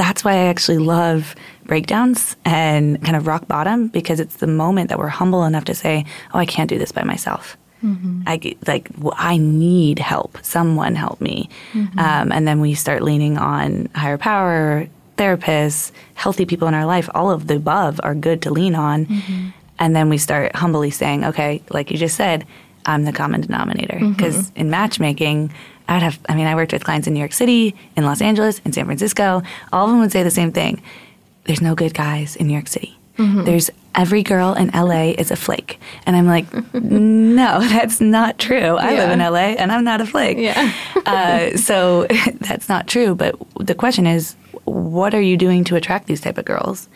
that's why I actually love breakdowns and kind of rock bottom because it's the moment that we're humble enough to say, "Oh, I can't do this by myself." Mm-hmm. I like I need help. Someone help me, mm-hmm. um, and then we start leaning on higher power, therapists, healthy people in our life. All of the above are good to lean on, mm-hmm. and then we start humbly saying, "Okay, like you just said, I'm the common denominator." Because mm-hmm. in matchmaking, I'd have. I mean, I worked with clients in New York City, in Los Angeles, in San Francisco. All of them would say the same thing. There's no good guys in New York City. Mm-hmm. There's every girl in LA is a flake. And I'm like, no, that's not true. I yeah. live in LA and I'm not a flake. Yeah. uh, so that's not true. But the question is, what are you doing to attract these type of girls?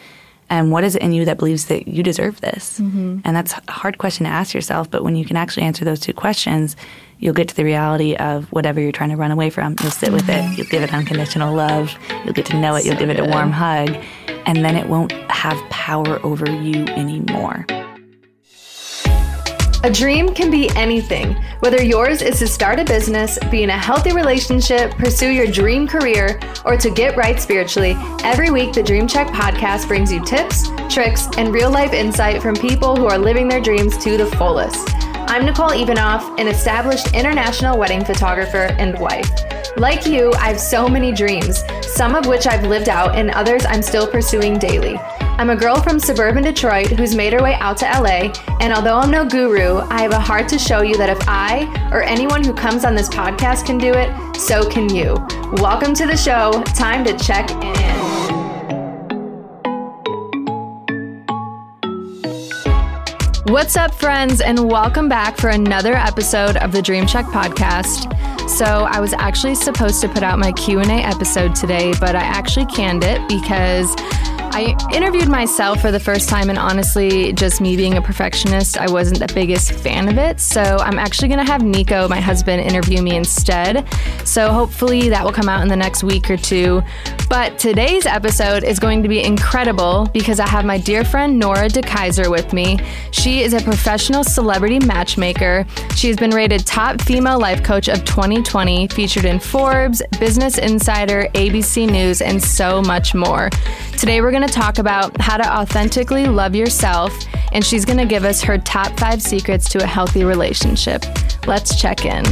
And what is it in you that believes that you deserve this? Mm-hmm. And that's a hard question to ask yourself. But when you can actually answer those two questions, you'll get to the reality of whatever you're trying to run away from. You'll sit with it. You'll give it unconditional love. You'll get to know it. You'll give it a warm hug. And then it won't have power over you anymore. A dream can be anything, whether yours is to start a business, be in a healthy relationship, pursue your dream career, or to get right spiritually. Every week, the Dream Check podcast brings you tips, tricks, and real life insight from people who are living their dreams to the fullest. I'm Nicole Ivanoff, an established international wedding photographer and wife. Like you, I have so many dreams, some of which I've lived out and others I'm still pursuing daily. I'm a girl from suburban Detroit who's made her way out to LA, and although I'm no guru, I have a heart to show you that if I or anyone who comes on this podcast can do it, so can you. Welcome to the show. Time to check in. What's up, friends, and welcome back for another episode of the Dream Check podcast. So, I was actually supposed to put out my Q&A episode today, but I actually canned it because I interviewed myself for the first time, and honestly, just me being a perfectionist, I wasn't the biggest fan of it. So I'm actually going to have Nico, my husband, interview me instead. So hopefully that will come out in the next week or two. But today's episode is going to be incredible because I have my dear friend Nora Dekeyser with me. She is a professional celebrity matchmaker. She has been rated top female life coach of 2020, featured in Forbes, Business Insider, ABC News, and so much more. Today, we're going to talk about how to authentically love yourself, and she's going to give us her top five secrets to a healthy relationship. Let's check in.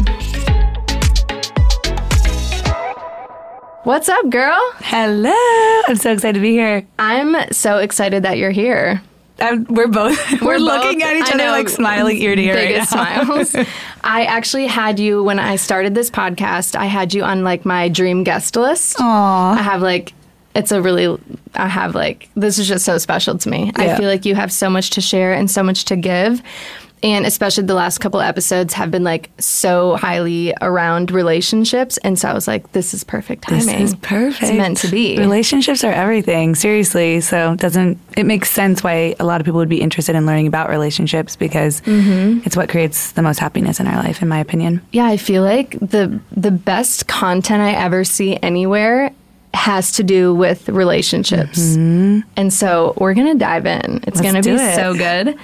What's up, girl? Hello. I'm so excited to be here. I'm so excited that you're here. I'm, we're both we're, we're looking both, at each other like smiling ear to ear biggest right smiles. I actually had you when I started this podcast. I had you on like my dream guest list. Aww. I have like it's a really I have like this is just so special to me. Yeah. I feel like you have so much to share and so much to give. And especially the last couple episodes have been like so highly around relationships. And so I was like, this is perfect timing. This is perfect. It's meant to be. Relationships are everything, seriously. So it doesn't it makes sense why a lot of people would be interested in learning about relationships because mm-hmm. it's what creates the most happiness in our life, in my opinion. Yeah, I feel like the the best content I ever see anywhere has to do with relationships. Mm-hmm. And so we're going to dive in. It's going to be it. so good.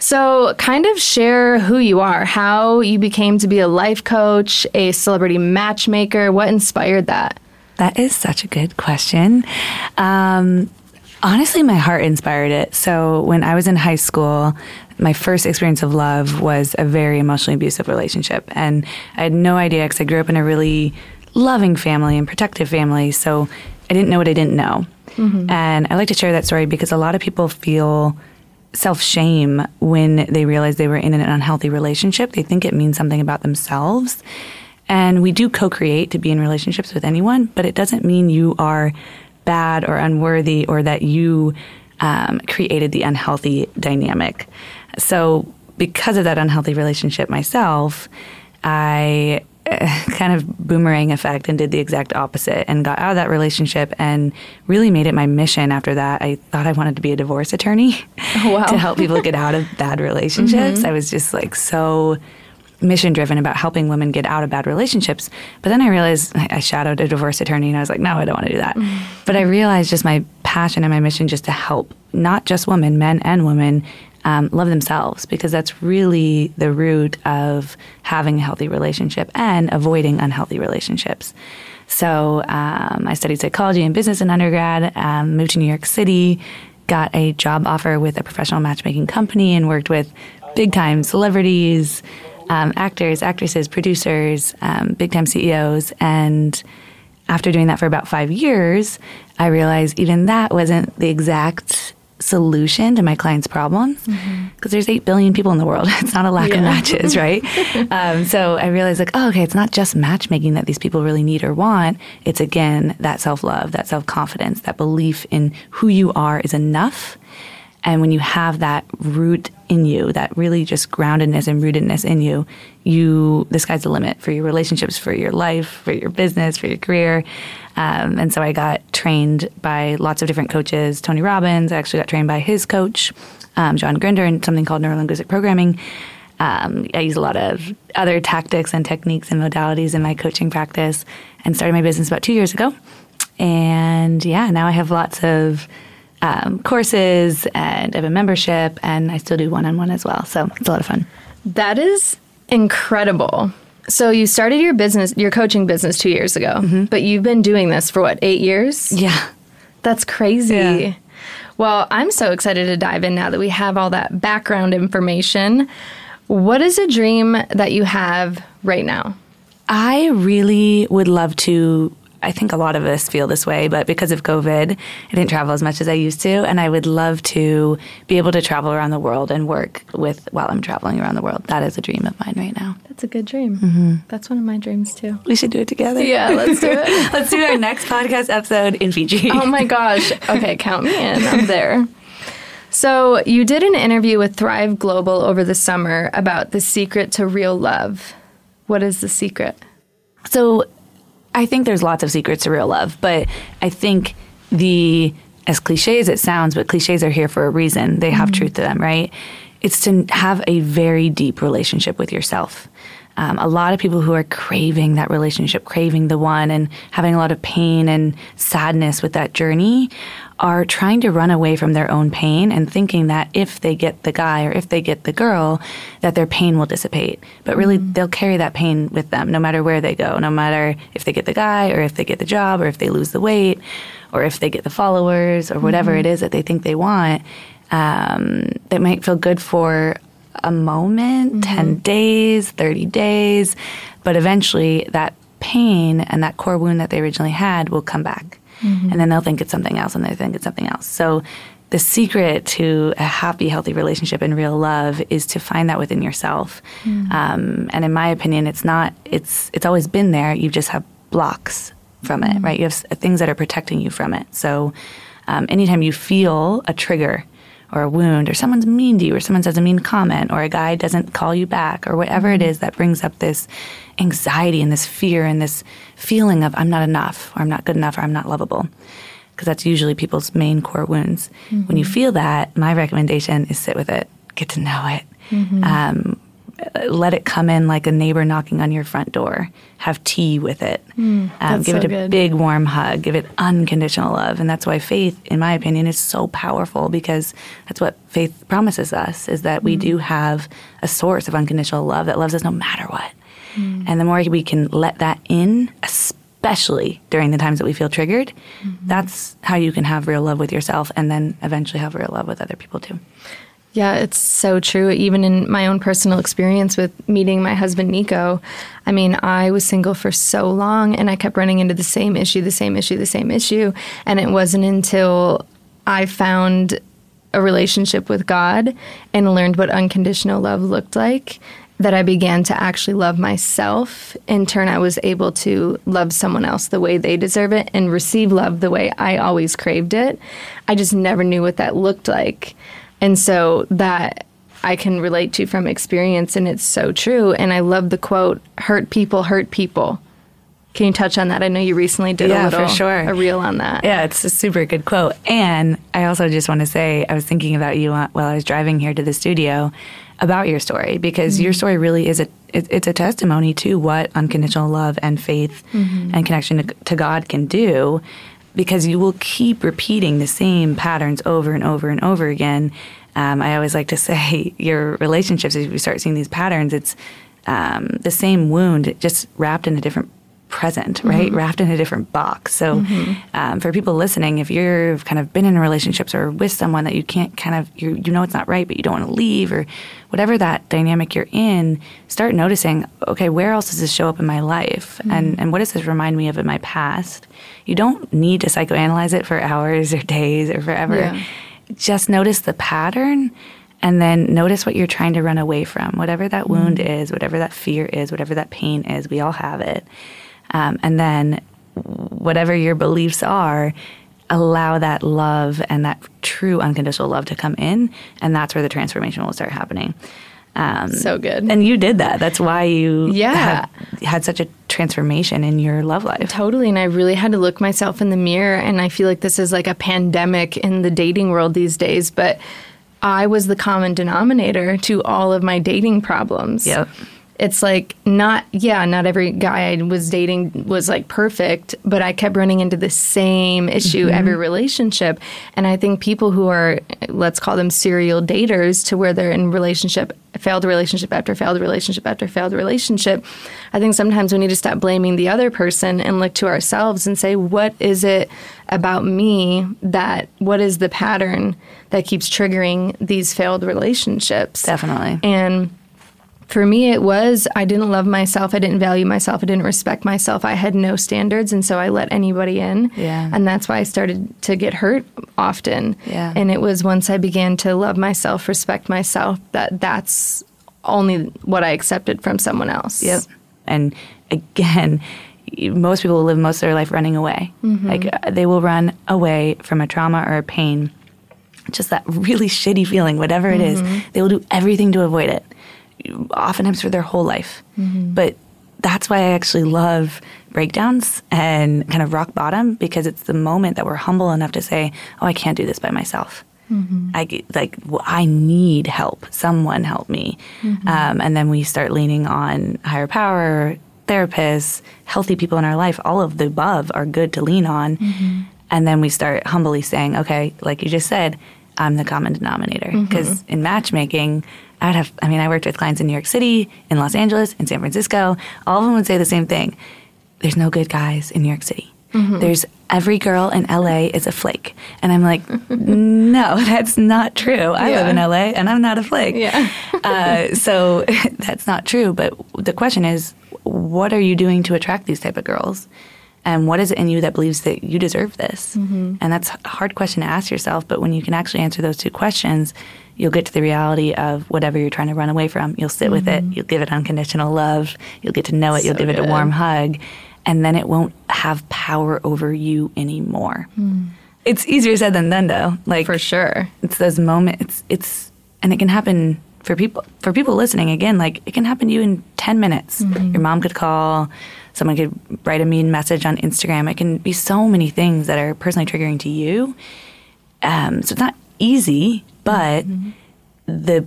So, kind of share who you are, how you became to be a life coach, a celebrity matchmaker. What inspired that? That is such a good question. Um, honestly, my heart inspired it. So, when I was in high school, my first experience of love was a very emotionally abusive relationship. And I had no idea because I grew up in a really loving family and protective family. So I didn't know what I didn't know. Mm-hmm. And I like to share that story because a lot of people feel self shame when they realize they were in an unhealthy relationship. They think it means something about themselves. And we do co create to be in relationships with anyone, but it doesn't mean you are bad or unworthy or that you um, created the unhealthy dynamic. So, because of that unhealthy relationship myself, I kind of boomerang effect and did the exact opposite and got out of that relationship and really made it my mission after that. I thought I wanted to be a divorce attorney oh, wow. to help people get out of bad relationships. Mm-hmm. I was just like so mission driven about helping women get out of bad relationships. But then I realized I shadowed a divorce attorney and I was like, no, I don't want to do that. Mm-hmm. But I realized just my passion and my mission just to help not just women, men and women um, love themselves because that's really the root of having a healthy relationship and avoiding unhealthy relationships. So um, I studied psychology and business in undergrad, um, moved to New York City, got a job offer with a professional matchmaking company, and worked with big time celebrities, um, actors, actresses, producers, um, big time CEOs. And after doing that for about five years, I realized even that wasn't the exact solution to my client's problems because mm-hmm. there's 8 billion people in the world. It's not a lack yeah. of matches, right? um, so I realized, like, oh, okay, it's not just matchmaking that these people really need or want. It's again that self love, that self confidence, that belief in who you are is enough. And when you have that root in you, that really just groundedness and rootedness in you, you the sky's the limit for your relationships, for your life, for your business, for your career. Um, and so I got trained by lots of different coaches. Tony Robbins, I actually got trained by his coach, um, John Grinder, in something called neurolinguistic programming. Um, I use a lot of other tactics and techniques and modalities in my coaching practice and started my business about two years ago. And yeah, now I have lots of um, courses and I have a membership and I still do one on one as well. So it's a lot of fun. That is incredible. So you started your business, your coaching business two years ago, mm-hmm. but you've been doing this for what, eight years? Yeah. That's crazy. Yeah. Well, I'm so excited to dive in now that we have all that background information. What is a dream that you have right now? I really would love to I think a lot of us feel this way, but because of COVID, I didn't travel as much as I used to. And I would love to be able to travel around the world and work with while I'm traveling around the world. That is a dream of mine right now. That's a good dream. Mm-hmm. That's one of my dreams too. We should do it together. Yeah, let's do it. let's do our next podcast episode in Fiji. Oh my gosh. Okay, count me in. I'm there. So, you did an interview with Thrive Global over the summer about the secret to real love. What is the secret? So, I think there's lots of secrets to real love, but I think the as cliche as it sounds, but cliches are here for a reason. They have mm-hmm. truth to them, right? It's to have a very deep relationship with yourself. Um, a lot of people who are craving that relationship, craving the one, and having a lot of pain and sadness with that journey are trying to run away from their own pain and thinking that if they get the guy or if they get the girl, that their pain will dissipate. But really, mm-hmm. they'll carry that pain with them no matter where they go, no matter if they get the guy or if they get the job or if they lose the weight or if they get the followers or whatever mm-hmm. it is that they think they want. Um, it might feel good for a moment, mm-hmm. 10 days, 30 days, but eventually that pain and that core wound that they originally had will come back. Mm-hmm. And then they'll think it's something else and they think it's something else. So the secret to a happy, healthy relationship and real love is to find that within yourself. Mm-hmm. Um, and in my opinion, it's not, it's, it's always been there. You just have blocks from it, mm-hmm. right? You have things that are protecting you from it. So um, anytime you feel a trigger, or a wound or someone's mean to you or someone says a mean comment or a guy doesn't call you back or whatever it is that brings up this anxiety and this fear and this feeling of I'm not enough or I'm not good enough or I'm not lovable because that's usually people's main core wounds. Mm-hmm. When you feel that, my recommendation is sit with it, get to know it. Mm-hmm. Um, let it come in like a neighbor knocking on your front door. Have tea with it. Mm, um, give so it a good. big warm hug. Give it unconditional love. And that's why faith, in my opinion, is so powerful because that's what faith promises us is that mm. we hmm. do have a source of unconditional love that loves us no matter what. Mm. And the more we can let that in, especially during the times that we feel triggered, mm-hmm. that's how you can have real love with yourself and then eventually have real love with other people too. Yeah, it's so true. Even in my own personal experience with meeting my husband, Nico, I mean, I was single for so long and I kept running into the same issue, the same issue, the same issue. And it wasn't until I found a relationship with God and learned what unconditional love looked like that I began to actually love myself. In turn, I was able to love someone else the way they deserve it and receive love the way I always craved it. I just never knew what that looked like. And so that I can relate to from experience, and it's so true. And I love the quote, hurt people hurt people. Can you touch on that? I know you recently did yeah, a little, for sure. a reel on that. Yeah, it's a super good quote. And I also just want to say, I was thinking about you while I was driving here to the studio about your story because mm-hmm. your story really is a it, it's a testimony to what unconditional love and faith mm-hmm. and connection to, to God can do because you will keep repeating the same patterns over and over and over again. Um, I always like to say your relationships, if you start seeing these patterns, it's um, the same wound, just wrapped in a different present, right? Mm-hmm. Wrapped in a different box. So, mm-hmm. um, for people listening, if you've kind of been in relationships or with someone that you can't kind of, you you know it's not right, but you don't want to leave or whatever that dynamic you're in, start noticing, okay, where else does this show up in my life? Mm-hmm. And, and what does this remind me of in my past? You don't need to psychoanalyze it for hours or days or forever. Yeah. Just notice the pattern and then notice what you're trying to run away from, whatever that wound mm. is, whatever that fear is, whatever that pain is. We all have it. Um, and then whatever your beliefs are, allow that love and that true unconditional love to come in, and that's where the transformation will start happening. Um, so good. And you did that. That's why you yeah. had, had such a transformation in your love life. Totally. And I really had to look myself in the mirror. And I feel like this is like a pandemic in the dating world these days. But I was the common denominator to all of my dating problems. Yep it's like not yeah not every guy i was dating was like perfect but i kept running into the same issue mm-hmm. every relationship. And i think people who are let's call them serial daters to where they're in relationship failed relationship after failed relationship after failed relationship i think sometimes we need to stop blaming the other person and look to ourselves and say what is it about me that what is the pattern that keeps triggering these failed relationships? Definitely. And for me, it was I didn't love myself. I didn't value myself. I didn't respect myself. I had no standards. And so I let anybody in. Yeah. And that's why I started to get hurt often. Yeah. And it was once I began to love myself, respect myself, that that's only what I accepted from someone else. Yep. And again, most people will live most of their life running away. Mm-hmm. Like uh, they will run away from a trauma or a pain, just that really shitty feeling, whatever it mm-hmm. is. They will do everything to avoid it oftentimes for their whole life. Mm-hmm. But that's why I actually love breakdowns and kind of rock bottom because it's the moment that we're humble enough to say, "Oh, I can't do this by myself. Mm-hmm. I like well, I need help. Someone help me." Mm-hmm. Um, and then we start leaning on higher power, therapists, healthy people in our life. All of the above are good to lean on. Mm-hmm. And then we start humbly saying, "Okay, like you just said, I'm the common denominator." Because mm-hmm. in matchmaking I'd have, I mean, I worked with clients in New York City, in Los Angeles, in San Francisco. All of them would say the same thing. There's no good guys in New York City. Mm-hmm. There's every girl in LA is a flake. And I'm like, no, that's not true. I yeah. live in LA and I'm not a flake. Yeah. uh, so that's not true. But the question is, what are you doing to attract these type of girls? And what is it in you that believes that you deserve this? Mm-hmm. And that's a hard question to ask yourself. But when you can actually answer those two questions, you'll get to the reality of whatever you're trying to run away from. You'll sit mm-hmm. with it. Mm-hmm. You'll give it unconditional love. You'll get to know it. So you'll give good. it a warm hug. And then it won't have power over you anymore. Mm. It's easier said than done, though. Like for sure, it's those moments. It's, it's and it can happen for people. For people listening, again, like it can happen to you in ten minutes. Mm-hmm. Your mom could call. Someone could write a mean message on Instagram. It can be so many things that are personally triggering to you. Um, so it's not easy, but mm-hmm. the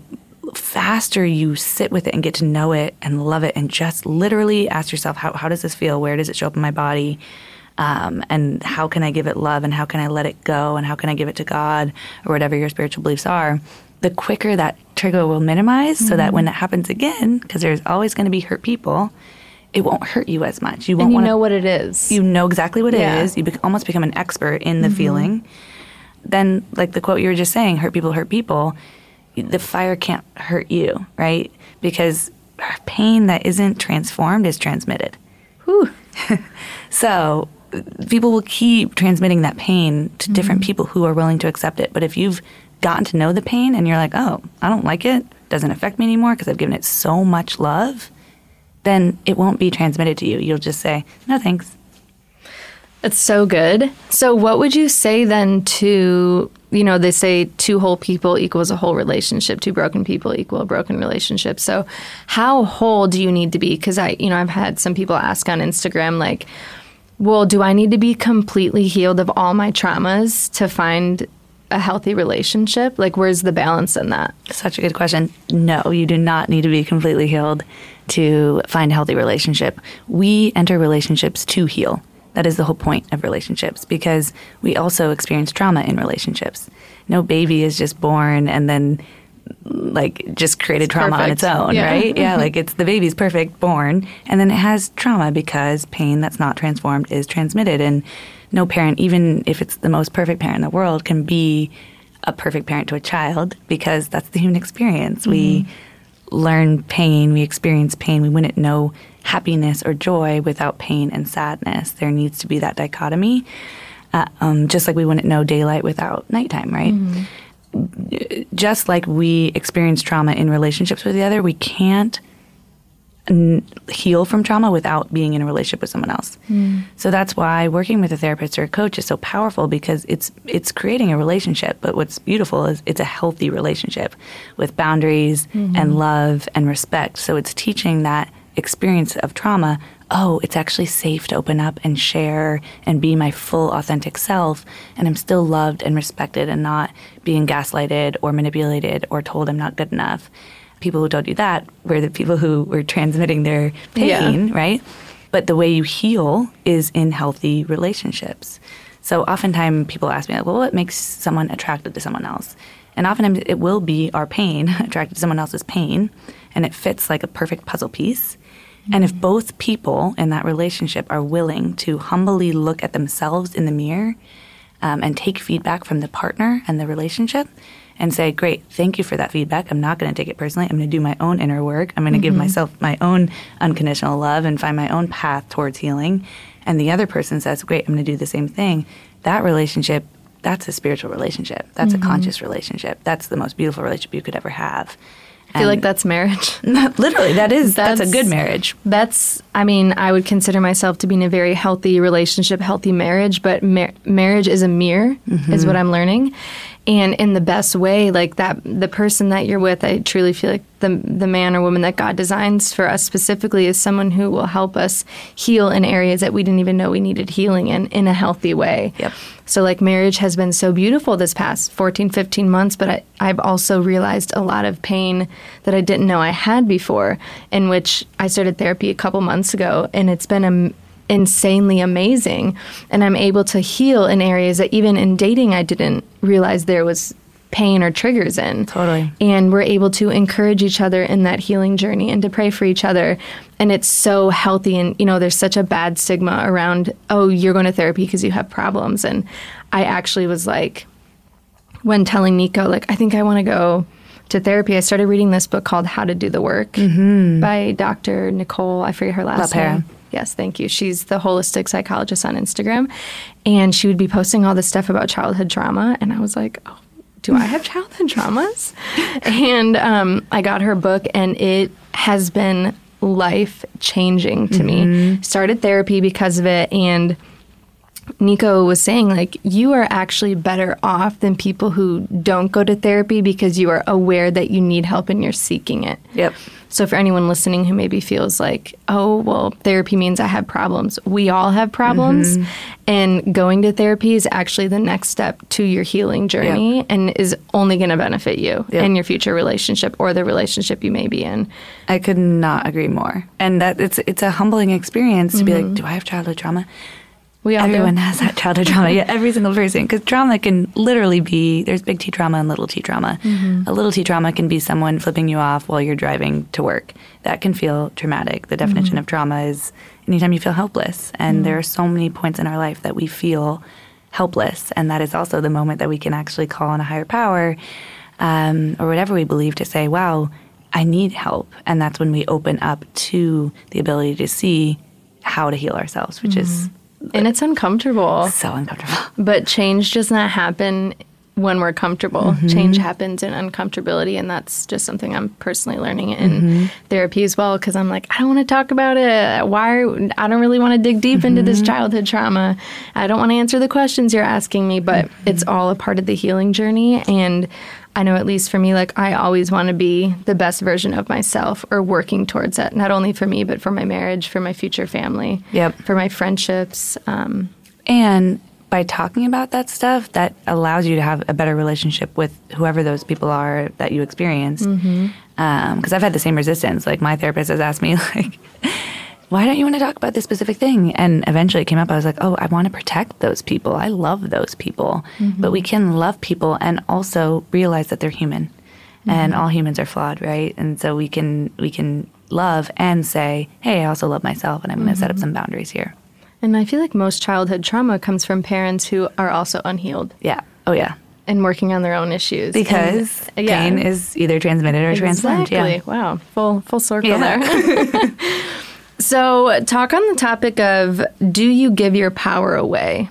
faster you sit with it and get to know it and love it and just literally ask yourself, how, how does this feel? Where does it show up in my body? Um, and how can I give it love and how can I let it go and how can I give it to God or whatever your spiritual beliefs are, the quicker that trigger will minimize mm-hmm. so that mm-hmm. when it happens again, because there's always going to be hurt people, it won't hurt you as much. You won't and you wanna, know what it is. You know exactly what yeah. it is. You be- almost become an expert in the mm-hmm. feeling then like the quote you were just saying, hurt people hurt people, the fire can't hurt you, right? Because pain that isn't transformed is transmitted. Whew. so people will keep transmitting that pain to mm-hmm. different people who are willing to accept it. But if you've gotten to know the pain and you're like, oh, I don't like it, doesn't affect me anymore because I've given it so much love, then it won't be transmitted to you. You'll just say, no thanks. It's so good. So, what would you say then to, you know, they say two whole people equals a whole relationship, two broken people equal a broken relationship. So, how whole do you need to be? Because I, you know, I've had some people ask on Instagram, like, well, do I need to be completely healed of all my traumas to find a healthy relationship? Like, where's the balance in that? Such a good question. No, you do not need to be completely healed to find a healthy relationship. We enter relationships to heal. That is the whole point of relationships because we also experience trauma in relationships. No baby is just born and then like just created trauma on its own, Yeah. right? Yeah, like it's the baby's perfect born, and then it has trauma because pain that's not transformed is transmitted. And no parent, even if it's the most perfect parent in the world, can be a perfect parent to a child because that's the human experience. We learn pain, we experience pain, we wouldn't know happiness or joy without pain and sadness. There needs to be that dichotomy, uh, um, just like we wouldn't know daylight without nighttime, right? Just like we experience trauma in relationships with the other, we can't n- heal from trauma without being in a relationship with someone else. Hmm. So that's why working with a therapist or a coach is so powerful because it's it's creating a relationship. But what's beautiful is it's a healthy relationship with boundaries mm-hmm. and love and respect. So it's teaching that experience of trauma. Oh, it's actually safe to open up and share and be my full authentic self, and I'm still loved and respected and not being gaslighted or manipulated or told I'm not good enough people who don't do that were the people who were transmitting their pain, right? But the way you heal is in healthy relationships. So oftentimes people ask me, like, well, what makes someone attracted to someone else? And oftentimes it will be our pain attracted to someone else's pain, and it fits like a perfect puzzle piece. And if both people in that relationship are willing to humbly look at themselves in the mirror um, and take feedback from the partner and the relationship and say, Great, thank you for that feedback. I'm not going to take it personally. I'm going to do my own inner work. I'm going to give mm-hmm. myself my own unconditional love and find my own path towards healing. And the other person says, Great, I'm going to do the same thing. That relationship, that's a spiritual relationship. That's a mm-hmm. conscious relationship. That's the most beautiful relationship you could ever have. I feel like that's marriage. literally that is that's, a good marriage. That's, I mean, I would consider myself to be in a very healthy relationship, healthy marriage, but mar- marriage is a mirror, is mm-hmm. what I'm learning. And in the best way, like that, the person that you're with, I truly feel like the, the man or woman that God designs for us specifically is someone who will help us heal in areas that we didn't even know we needed healing in, in a healthy way. Yep. So, like, marriage has been so beautiful this past 14, 15 months, but I, I've also realized a lot of pain that I didn't know I had before, in which I started therapy a couple months ago, and it's been um, insanely amazing. And I'm able to heal in areas that even in dating, I didn't realize there was pain or triggers in. Totally. And we're able to encourage each other in that healing journey and to pray for each other. And it's so healthy. And, you know, there's such a bad stigma around, oh, you're going to therapy because you have problems. And I actually was like, when telling Nico, like, I think I want to go to therapy, I started reading this book called How to Do the Work mm-hmm. by Dr. Nicole, I forget her last LePera. name. Yes, thank you. She's the holistic psychologist on Instagram. And she would be posting all this stuff about childhood trauma. And I was like, oh, do I have childhood traumas? And um, I got her book, and it has been life changing to me. Started therapy because of it. And Nico was saying, like, you are actually better off than people who don't go to therapy because you are aware that you need help and you're seeking it. Yep. So, for anyone listening who maybe feels like, oh, well, therapy means I have problems, we all have problems. Mm-hmm. And going to therapy is actually the next step to your healing journey and is only going to benefit you Yep. and your future relationship or the relationship you may be in. I could not agree more. And that it's it's a humbling experience to be like, mm-hmm. do I have childhood trauma? We all do. Everyone has that childhood trauma. Yeah, every single person. Because trauma can literally be there's big T trauma and little T trauma. Mm-hmm. A little T trauma can be someone flipping you off while you're driving to work. That can feel traumatic. The mm-hmm. definition of trauma is anytime you feel helpless. And there are so many points in our life that we feel helpless. And that is also the moment that we can actually call on a higher power um, or whatever we believe to say, wow, I need help. And that's when we open up to the ability to see how to heal ourselves, which is mm-hmm. And it's uncomfortable. so uncomfortable. But change does not happen when we're comfortable. Mm-hmm. Change happens in uncomfortability, and that's just something I'm personally learning in mm-hmm. therapy as well. Because I'm like, I don't want to talk about it. Why? Are, I don't really want to dig deep into this mm-hmm. childhood trauma. I don't want to answer the questions you're asking me. But it's all a part of the healing journey, and I know at least for me, like I always want to be the best version of myself, or working towards that. Not only for me, but for my marriage, for my future family, Yep. for my friendships. Um, And by talking about that stuff, that allows you to have a better relationship with whoever those people are that you experience. Because I've had the same resistance. Like my therapist has asked me, like, why don't you want to talk about this specific thing? And eventually it came up. I was like, oh, I want to protect those people. I love those people. Mm-hmm. But we can love people and also realize that they're human. Mm-hmm. and all humans are flawed, right? And so we can we can love and say, "Hey, I also love myself, and I'm going to set up mm-hmm. some boundaries here." And I feel like most childhood trauma comes from parents who are also unhealed Yeah. Oh yeah. and working on their own issues. Because And- yeah. pain is either transmitted or transformed. Exactly. Yeah. Wow. Full full circle Yeah. there. so, talk on the topic of do you give your power away?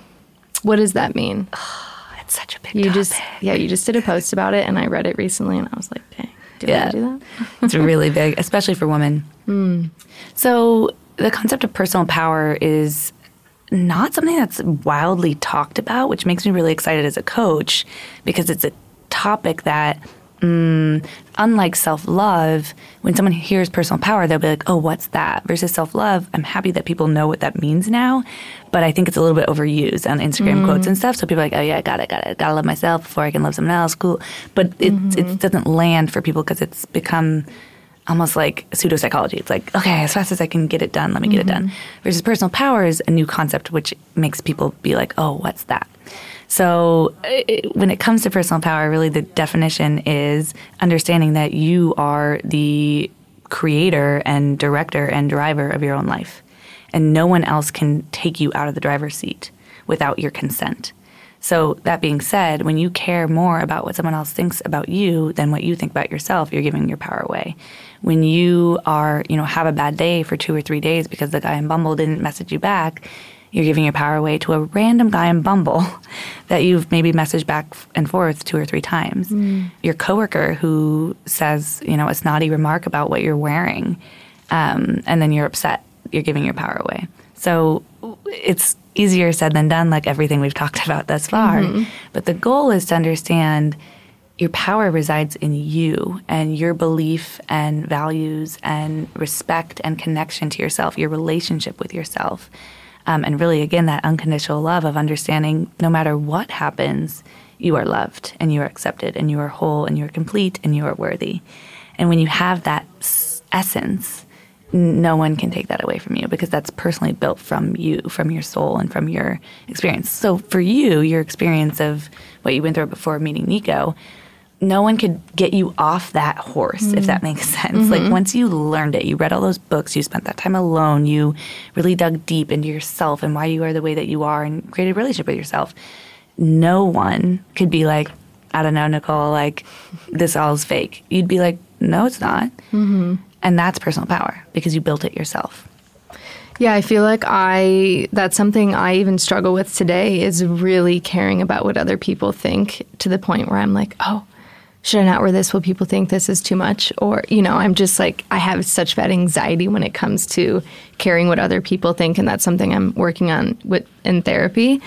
What does that mean? It's such a big You topic. just yeah, you just did a post about it and I read it recently and I was like, dang, did Yeah. I do that? it's really big, especially for women. Hmm. So the concept of personal power is not something that's wildly talked about, which makes me really excited as a coach because it's a topic that, mm, unlike self love, when someone hears personal power, they'll be like, oh, what's that? Versus self love, I'm happy that people know what that means now, but I think it's a little bit overused on Instagram mm. quotes and stuff. So people are like, oh, yeah, I got it, got it, gotta love myself before I can love someone else. Cool. But it, mm-hmm. it doesn't land for people because it's become almost like pseudo psychology. It's like, okay, as fast as I can get it done, let me get it done. Mm-hmm. Versus personal power is a new concept which makes people be like, oh, what's that? So it, when it comes to personal power, really the definition is understanding that you are the creator and director and driver of your own life. And no one else can take you out of the driver's seat without your consent. So that being said, when you care more about what someone else thinks about you than what you think about yourself, you're giving your power away. When you are, you know, have a bad day for two or three days because the guy in Bumble didn't message you back, you're giving your power away to a random guy in Bumble that you've maybe messaged back and forth two or three times. Your coworker who says, you know, a snotty remark about what you're wearing, um, and then you're upset, you're giving your power away. So it's easier said than done, like everything we've talked about thus far. But the goal is to understand your power resides in you and your belief and values and respect and connection to yourself, your relationship with yourself. Um, and really, again, that unconditional love of understanding no matter what happens, you are loved and you are accepted and you are whole and you are complete and you are worthy. And when you have that essence, no one can take that away from you because that's personally built from you, from your soul, and from your experience. So for you, your experience of what you went through before meeting Nico, no one could get you off that horse, if that makes sense. Like once you learned it, you read all those books, you spent that time alone, you really dug deep into yourself and why you are the way that you are and created a relationship with yourself. No one could be like, I don't know, Nicole, like this all is fake. You'd be like, no, it's not. Mm-hmm. And that's personal power because you built it yourself. Yeah, I feel like I that's something I even struggle with today is really caring about what other people think to the point where I'm like, "Oh, should I not wear this? Will people think this is too much?" Or, you know, I'm just like I have such bad anxiety when it comes to caring what other people think and that's something I'm working on with in therapy.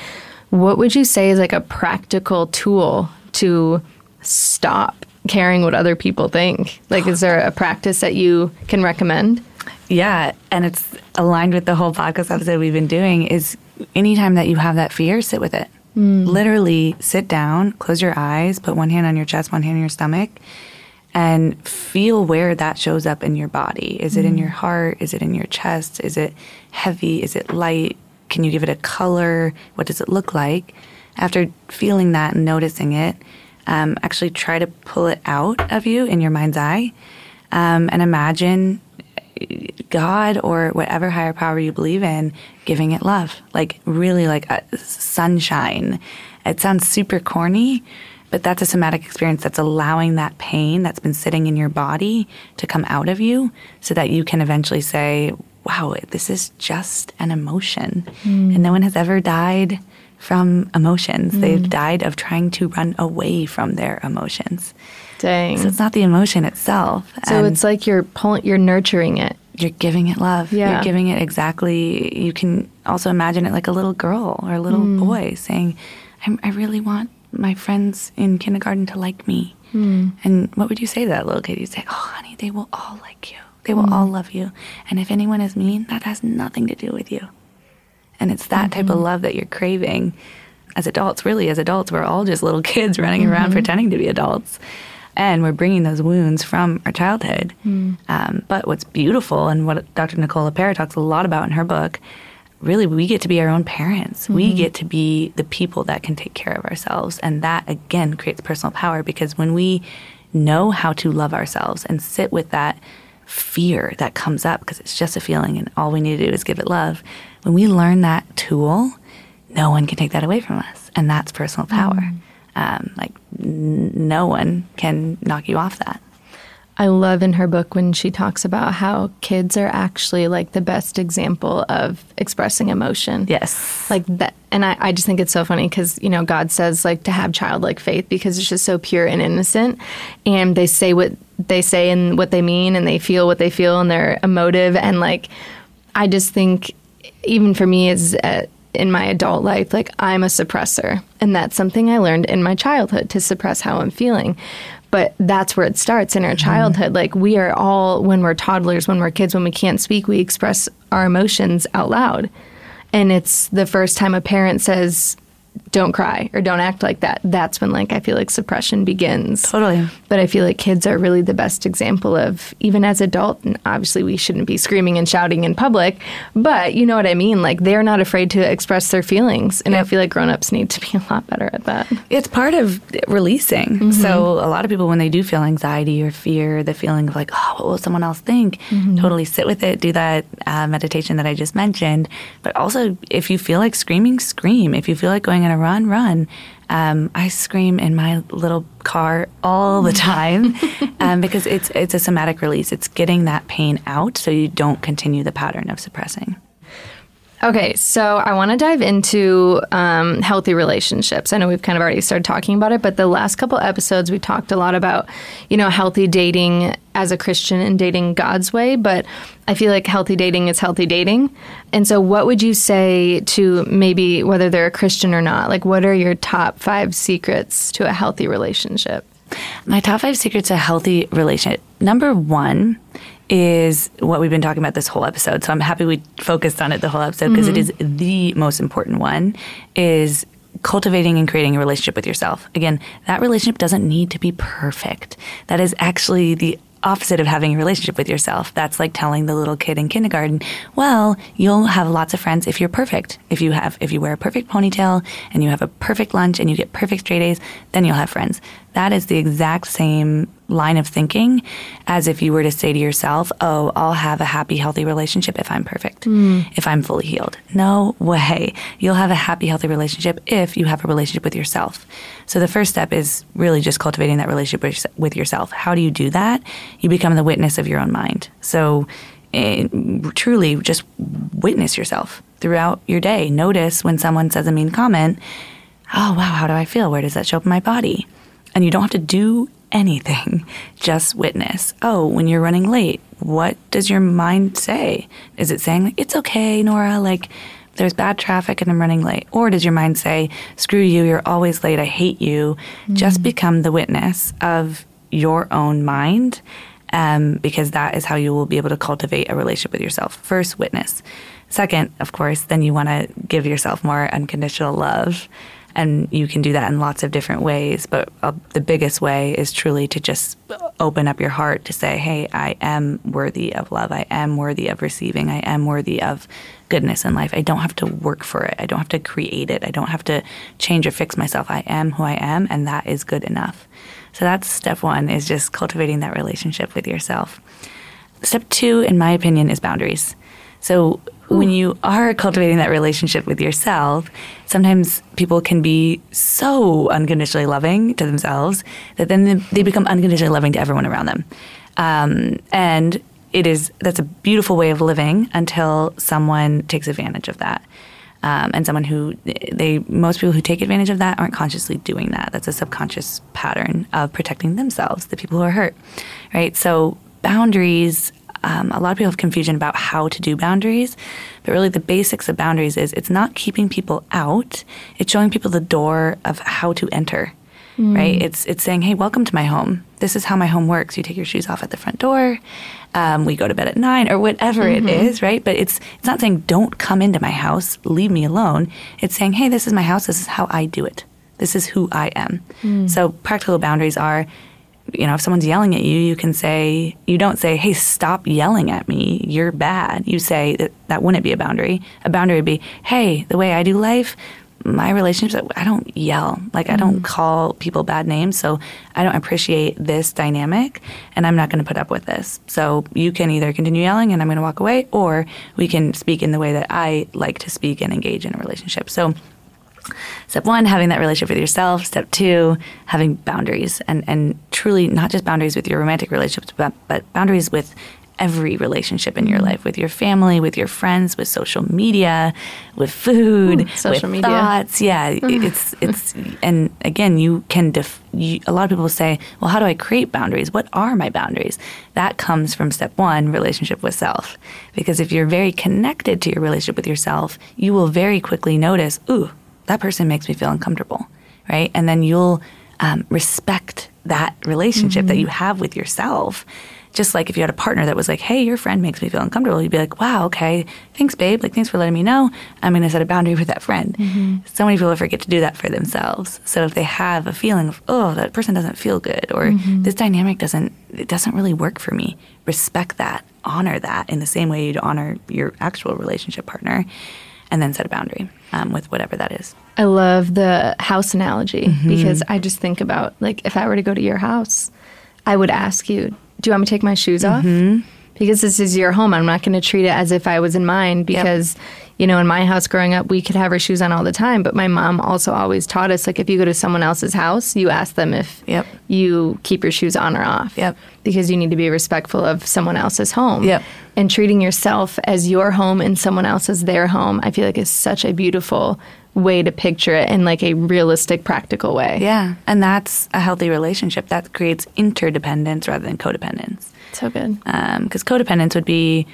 What would you say is like a practical tool to stop caring what other people think? Like is there a practice that you can recommend? Yeah, and it's aligned with the whole podcast episode we've been doing is anytime that you have that fear, sit with it. Literally sit down, close your eyes, put one hand on your chest, one hand on your stomach, and feel where that shows up in your body. Is it in your heart? Is it in your chest? Is it heavy? Is it light? Can you give it a color? What does it look like? After feeling that and noticing it, um, actually try to pull it out of you in your mind's eye um, and imagine God or whatever higher power you believe in giving it love. Like really like a sunshine. It sounds super corny, but that's a somatic experience that's allowing that pain that's been sitting in your body to come out of you so that you can eventually say, wow, this is just an emotion. Hmm. And no one has ever died from emotions. Hmm. They've died of trying to run away from their emotions. Dang. So it's not the emotion itself. So And it's like you're pulling, you're nurturing it. you're giving it love. Yeah. You're giving it exactly. You can also imagine it like a little girl or a little Mm. boy saying, I, I really want my friends in kindergarten to like me. Mm. And what would you say to that little kid? You'd say, Oh, honey, they will all like you. They will Mm. all love you. And if anyone is mean, that has nothing to do with you. And it's that type Mm-hmm. of love that you're craving as adults. Really, as adults, we're all just little kids running Mm-hmm. around pretending to be adults. And we're bringing those wounds from our childhood. Mm. Um, but what's beautiful, and what Dr. Nicole LePera talks a lot about in her book, really, we get to be our own parents. We Mm-hmm. get to be the people that can take care of ourselves. And that, again, creates personal power because when we know how to love ourselves and sit with that fear that comes up because it's just a feeling and all we need to do is give it love. When we learn that tool, no one can take that away from us. And that's personal power. Mm. Um, like, n- no one can knock you off that. I love in her book when she talks about how kids are actually like the best example of expressing emotion. Yes. Like that. And I, I just think it's so funny because, you know, God says like to have childlike faith because it's just so pure and innocent. And they say what they say and what they mean and they feel what they feel and they're emotive. And like, I just think even for me as, uh, in my adult life, like I'm a suppressor. And that's something I learned in my childhood to suppress how I'm feeling but that's where it starts in our mm-hmm. childhood. Like we are all, when we're toddlers, when we're kids, when we can't speak, we express our emotions out loud. And it's the first time a parent says, don't cry or don't act like that. That's when like I feel like suppression begins. Totally. But I feel like kids are really the best example of even as adult and obviously we shouldn't be screaming and shouting in public, but you know what I mean? Like they're not afraid to express their feelings and yep. I feel like grown-ups need to be a lot better at that. It's part of releasing. Mm-hmm. So a lot of people when they do feel anxiety or fear, the feeling of like, oh, what will someone else think? Mm-hmm. Totally sit with it, do that uh, meditation that I just mentioned, but also if you feel like screaming, scream. If you feel like going going to run, run. Um, I scream in my little car all the time um, because it's it's a somatic release. It's getting that pain out so you don't continue the pattern of suppressing. Okay, so I want to dive into um, healthy relationships. I know we've kind of already started talking about it, but the last couple episodes we talked a lot about, you know, healthy dating as a Christian and dating God's way. But I feel like healthy dating is healthy dating. And so, what would you say to maybe whether they're a Christian or not? Like, what are your top five secrets to a healthy relationship? My top five secrets to a healthy relationship. Number one is what we've been talking about this whole episode. So I'm happy we focused on it the whole episode because mm-hmm. the most important one is cultivating and creating a relationship with yourself. Again, that relationship doesn't need to be perfect. That is actually the opposite of having a relationship with yourself. That's like telling the little kid in kindergarten, well, you'll have lots of friends if you're perfect. If you have if you wear a perfect ponytail and you have a perfect lunch and you get perfect straight A's, then you'll have friends. That is the exact same line of thinking as if you were to say to yourself, Oh, I'll have a happy, healthy relationship if I'm perfect, mm. if I'm fully healed. No way. You'll have a happy, healthy relationship if you have a relationship with yourself. So the first step is really just cultivating that relationship with yourself. How do you do that? You become the witness of your own mind. So uh, truly just witness yourself throughout your day. Notice when someone says a mean comment, oh, wow, how do I feel? Where does that show up in my body? And you don't have to do anything, just witness. Oh, when you're running late, what does your mind say? Is it saying, like, it's okay, Nora, like, there's bad traffic and I'm running late? Or does your mind say, screw you, you're always late, I hate you? Mm-hmm. Just become the witness of your own mind um, because that is how you will be able to cultivate a relationship with yourself. First, witness. Second, of course, then you want to give yourself more unconditional love. And you can do that in lots of different ways. But uh, the biggest way is truly to just open up your heart to say, hey, I am worthy of love. I am worthy of receiving. I am worthy of goodness in life. I don't have to work for it. I don't have to create it. I don't have to change or fix myself. I am who I am, and that is good enough. So that's step one is just cultivating that relationship with yourself. Step two, in my opinion, is boundaries. So when you are cultivating that relationship with yourself, sometimes people can be so unconditionally loving to themselves that then they become unconditionally loving to everyone around them. Um, and it is that's a beautiful way of living until someone takes advantage of that. Um, and someone who they most people who take advantage of that aren't consciously doing that. That's a subconscious pattern of protecting themselves, the people who are hurt, right? So boundaries um, a lot of people have confusion about how to do boundaries, but really the basics of boundaries is it's not keeping people out; it's showing people the door of how to enter. Mm. Right? It's it's saying, "Hey, welcome to my home. This is how my home works. You take your shoes off at the front door. Um, we go to bed at nine, or whatever mm-hmm. it is." Right? But it's it's not saying, "Don't come into my house. Leave me alone." It's saying, "Hey, this is my house. This is how I do it. This is who I am." Mm. So practical boundaries are you know, if someone's yelling at you, you can say, you don't say, hey, stop yelling at me. You're bad. You say that that wouldn't be a boundary. A boundary would be, hey, the way I do life, my relationships, I don't yell. Like, I don't mm. call people bad names. So I don't appreciate this dynamic and I'm not going to put up with this. So you can either continue yelling and I'm going to walk away or we can speak in the way that I like to speak and engage in a relationship. So Step one, having that relationship with yourself. Step two, having boundaries and, and truly not just boundaries with your romantic relationships, but, but boundaries with every relationship in your mm-hmm. life with your family, with your friends, with social media, with food, Ooh, social with media. thoughts. Yeah, mm-hmm. it's it's and again, you can def- you, a lot of people say, "Well, how do I create boundaries? What are my boundaries?" That comes from step 1, relationship with self. Because if you're very connected to your relationship with yourself, you will very quickly notice, "Ooh, that person makes me feel uncomfortable." Right? And then you'll um, respect that relationship that mm-hmm. you have with yourself just like if you had a partner that was like, "Hey, your friend makes me feel uncomfortable," you'd be like, "Wow, okay, thanks, babe. Like, thanks for letting me know. I'm going to set a boundary with that friend." Mm-hmm. So many people forget to do that for themselves. So if they have a feeling of, "Oh, that person doesn't feel good," or mm-hmm. "This dynamic doesn't it doesn't really work for me," respect that, honor that in the same way you'd honor your actual relationship partner, and then set a boundary um, with whatever that is. I love the house analogy because I just think about like if I were to go to your house, I would ask you, "Do you want me to take my shoes off?" Because this is your home. I'm not going to treat it as if I was in mine because you know, in my house growing up, we could have our shoes on all the time, but my mom also always taught us like if you go to someone else's house, you ask them if Yep. you keep your shoes on or off. Yep. Because you need to be respectful of someone else's home. Yep. And treating yourself as your home and someone else as their home, I feel like is such a beautiful way to picture it in like a realistic, practical way. Yeah, and that's a healthy relationship that creates interdependence rather than codependence. So good. Um, because codependence would be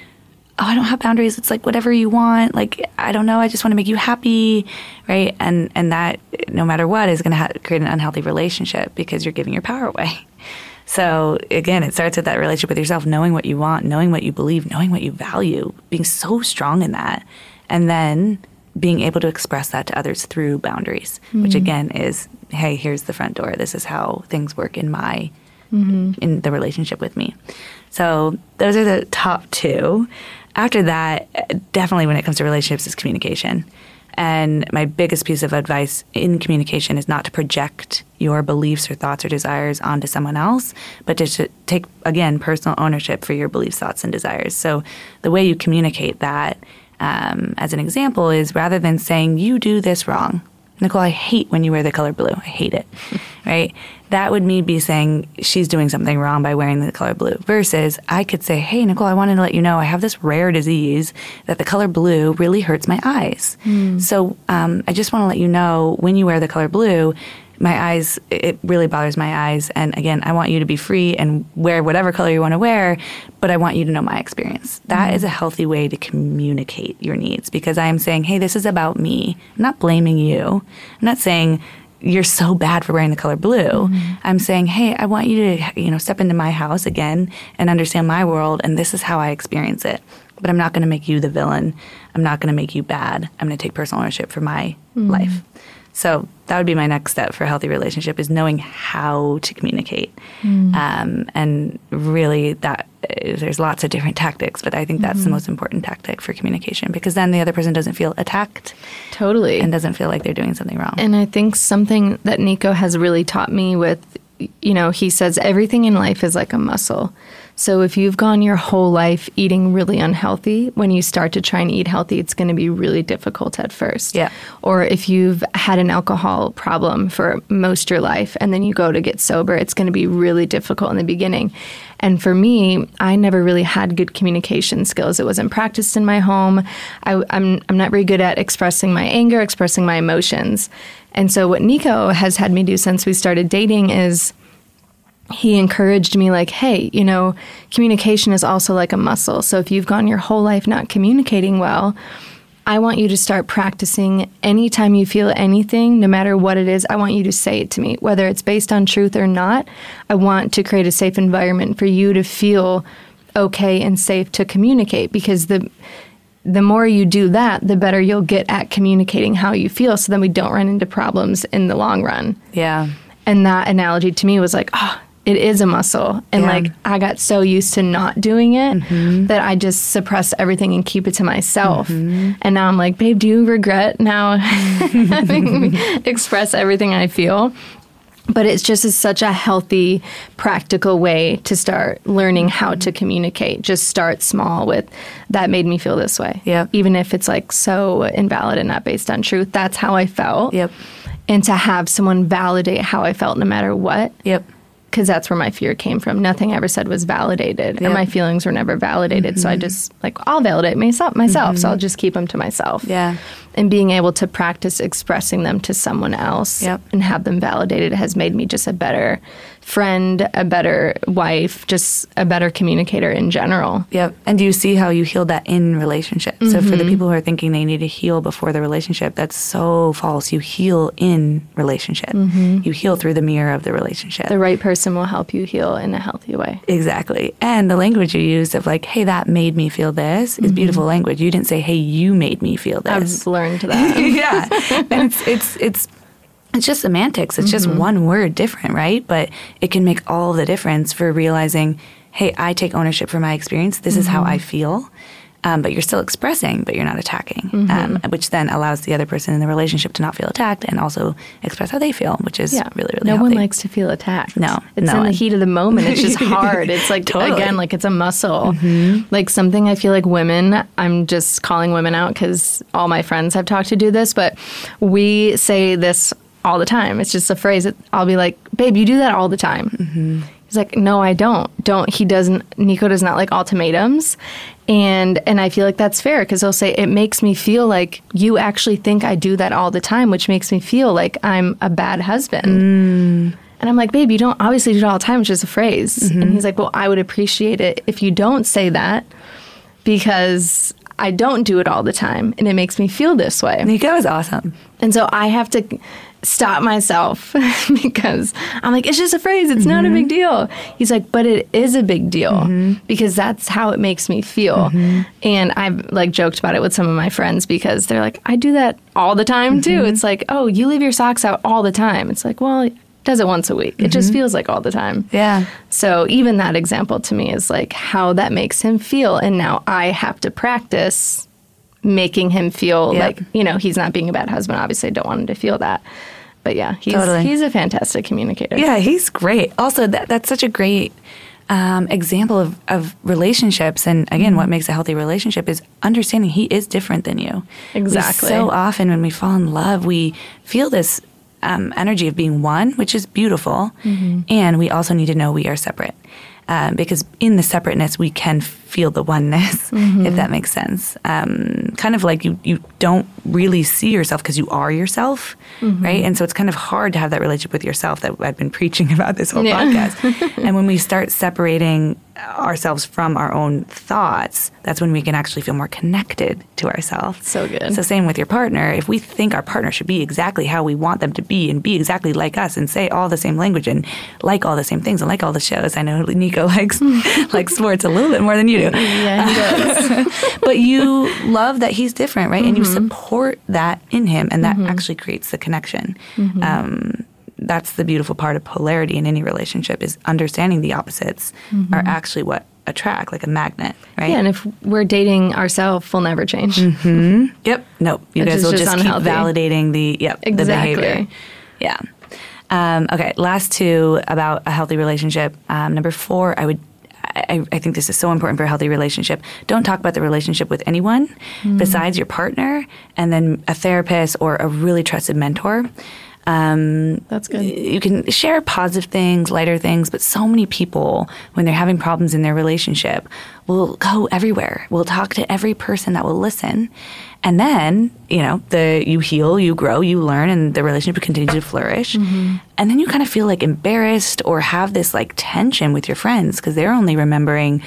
oh i don't have boundaries. It's like whatever you want. Like i don't know. I just want to make you happy right? And and that no matter what is going to ha- create an unhealthy relationship because you're giving your power away. So again it starts with that relationship with yourself knowing what you want knowing what you believe knowing what you value being so strong in that and then being able to express that to others through boundaries which mm-hmm. again is hey here's the front door. This is how things work in my mm-hmm. in the relationship with me. So those are the top two. After that, definitely when it comes to relationships, is communication. And my biggest piece of advice in communication is not to project your beliefs or thoughts or desires onto someone else, but to take, again, personal ownership for your beliefs, thoughts, and desires. So the way you communicate that, um, as an example, is rather than saying, you do this wrong, Nicole, I hate when you wear the color blue. I hate it. right? That would me be saying she's doing something wrong by wearing the color blue. Versus I could say, Hey, Nicole, I wanted to let you know I have this rare disease that the color blue really hurts my eyes. So um, I just want to let you know when you wear the color blue, my eyes, it really bothers my eyes. And again, I want you to be free and wear whatever color you want to wear, but I want you to know my experience. That mm-hmm. is a healthy way to communicate your needs because I am saying, hey, this is about me. I'm not blaming you. I'm not saying, you're so bad for wearing the color blue. Mm-hmm. I'm saying, hey, I want you to, you know, step into my house again and understand my world, and this is how I experience it. But I'm not going to make you the villain. I'm not going to make you bad. I'm going to take personal ownership for my mm-hmm. life. So that would be my next step for a healthy relationship is knowing how to communicate. Um, and really, that uh, there's lots of different tactics, but I think that's the most important tactic for communication because then the other person doesn't feel attacked Totally. and doesn't feel like they're doing something wrong. And I think something that Nico has really taught me with, you know, he says everything in life is like a muscle. So if you've gone your whole life eating really unhealthy, when you start to try and eat healthy, it's going to be really difficult at first. Yeah. Or if you've had an alcohol problem for most your life and then you go to get sober, it's going to be really difficult in the beginning. And for me, I never really had good communication skills. It wasn't practiced in my home. I, I'm, I'm not very good at expressing my anger, expressing my emotions. And so, what Nico has had me do since we started dating is he encouraged me like hey you know communication is also like a muscle. So if you've gone your whole life not communicating well i want you to start practicing anytime you feel anything no matter what it is i want you to say it to me. Whether it's based on truth or not i want to create a safe environment for you to feel okay and safe to communicate because the the more you do that the better you'll get at communicating how you feel. So then we don't run into problems in the long run. Yeah. and that analogy to me was like, oh, it is a muscle. And Yeah. like I got so used to not doing it mm-hmm. that I just suppress everything and keep it to myself. Mm-hmm. And now I'm like, babe, do you regret now having me express everything I feel? But it's just is such a healthy, practical way to start learning how to mm-hmm. communicate. Just start small with that made me feel this way. Yep. Even if it's like so invalid and not based on truth, that's how I felt. Yep. And to have someone validate how I felt no matter what, Yep. Because that's where my fear came from. Nothing I ever said was validated. Mm-hmm. and my feelings were never validated. So I just like I'll validate myself myself. So I'll just keep them to myself. Yeah. And being able to practice expressing them to someone else Yep. and have them validated has made me just a better friend, a better wife, just a better communicator in general. Yep. And do you see how you healed that in relationship? So for the mm-hmm. people who are thinking they need to heal before the relationship, that's so false. You heal in relationship. Mm-hmm. You heal through the mirror of the relationship. The right person will help you heal in a healthy way. Exactly. And the language you used of like, hey, that made me feel this is mm-hmm. beautiful language. You didn't say, hey, you made me feel this. I've learned that. yeah. And it's it's it's it's just semantics. It's just one word different, right? But it can make all the difference for realizing, hey, I take ownership for my experience. This is how I feel. Um, but you're still expressing, but you're not attacking, um, which then allows the other person in the relationship to not feel attacked and also express how they feel, which is Yeah, really, really no healthy. one likes to feel attacked. No, it's no in the heat of the moment. It's just hard. It's like Totally. Mm-hmm. again, like it's a muscle. Like something I feel like women. I'm just calling women out because all my friends I've talked to do this, but we say this all the time. It's just a phrase that I'll be like, "Babe, you do that all the time." Mm-hmm. He's like, "No, I don't. Don't." He doesn't. Nico does not like ultimatums. And and I feel like that's fair because he'll say it makes me feel like you actually think I do that all the time, which makes me feel like I'm a bad husband. And I'm like, babe, you don't obviously do it all the time. It's just a phrase. And he's like, well, I would appreciate it if you don't say that because I don't do it all the time and it makes me feel this way. Nico is awesome. And so I have to stop myself because I'm like, it's just a phrase. It's not a mm-hmm. big deal. He's like, but it is a big deal mm-hmm. because that's how it makes me feel. Mm-hmm. And I've like joked about it with some of my friends because they're like, I do that all the time too. It's like, oh, you leave your socks out all the time. It's like, well, does it once a week. It just feels like all the time. Yeah. So even that example to me is like how that makes him feel. And now I have to practice making him feel Yep. like, you know, he's not being a bad husband. Obviously, I don't want him to feel that. But yeah, he's Totally. he's a fantastic communicator. Yeah, he's great. Also, that that's such a great um, example of, of relationships. And again, what makes a healthy relationship is understanding he is different than you. We Exactly. so often, when we fall in love, we feel this um, energy of being one, which is beautiful. And we also need to know we are separate. Um, because in the separateness, we can feel the oneness, if that makes sense. Um, kind of like you, you don't really see yourself because you are yourself, right? And so it's kind of hard to have that relationship with yourself that I've been preaching about this whole Yeah. podcast. and when we start separating ourselves from our own thoughts, that's when we can actually feel more connected to ourselves. So good. So same with your partner. If we think our partner should be exactly how we want them to be and be exactly like us and say all the same language and like all the same things and like all the shows. I know Nico likes like sports a little bit more than you do. Yeah, he does. But you love that he's different, right? And you support that in him and that actually creates the connection. Um, that's the beautiful part of polarity in any relationship is understanding the opposites are actually what attract like a magnet, right? yeah, and if we're dating ourselves, we'll never change. Yep. Nope. You Which guys will just just, keep validating the yep the Exactly. behavior. Yeah. Um, okay. Last two about a healthy relationship. Um, number four, I would. I, I think this is so important for a healthy relationship. Don't talk about the relationship with anyone Mm. besides your partner, and then a therapist or a really trusted mentor. Um, That's good. you can share positive things, lighter things, but so many people, when they're having problems in their relationship, will go everywhere. Will talk to every person that will listen. And then, you know, the you heal, you grow, you learn, and the relationship continues to flourish. And then you kind of feel like embarrassed or have this like tension with your friends because they're only remembering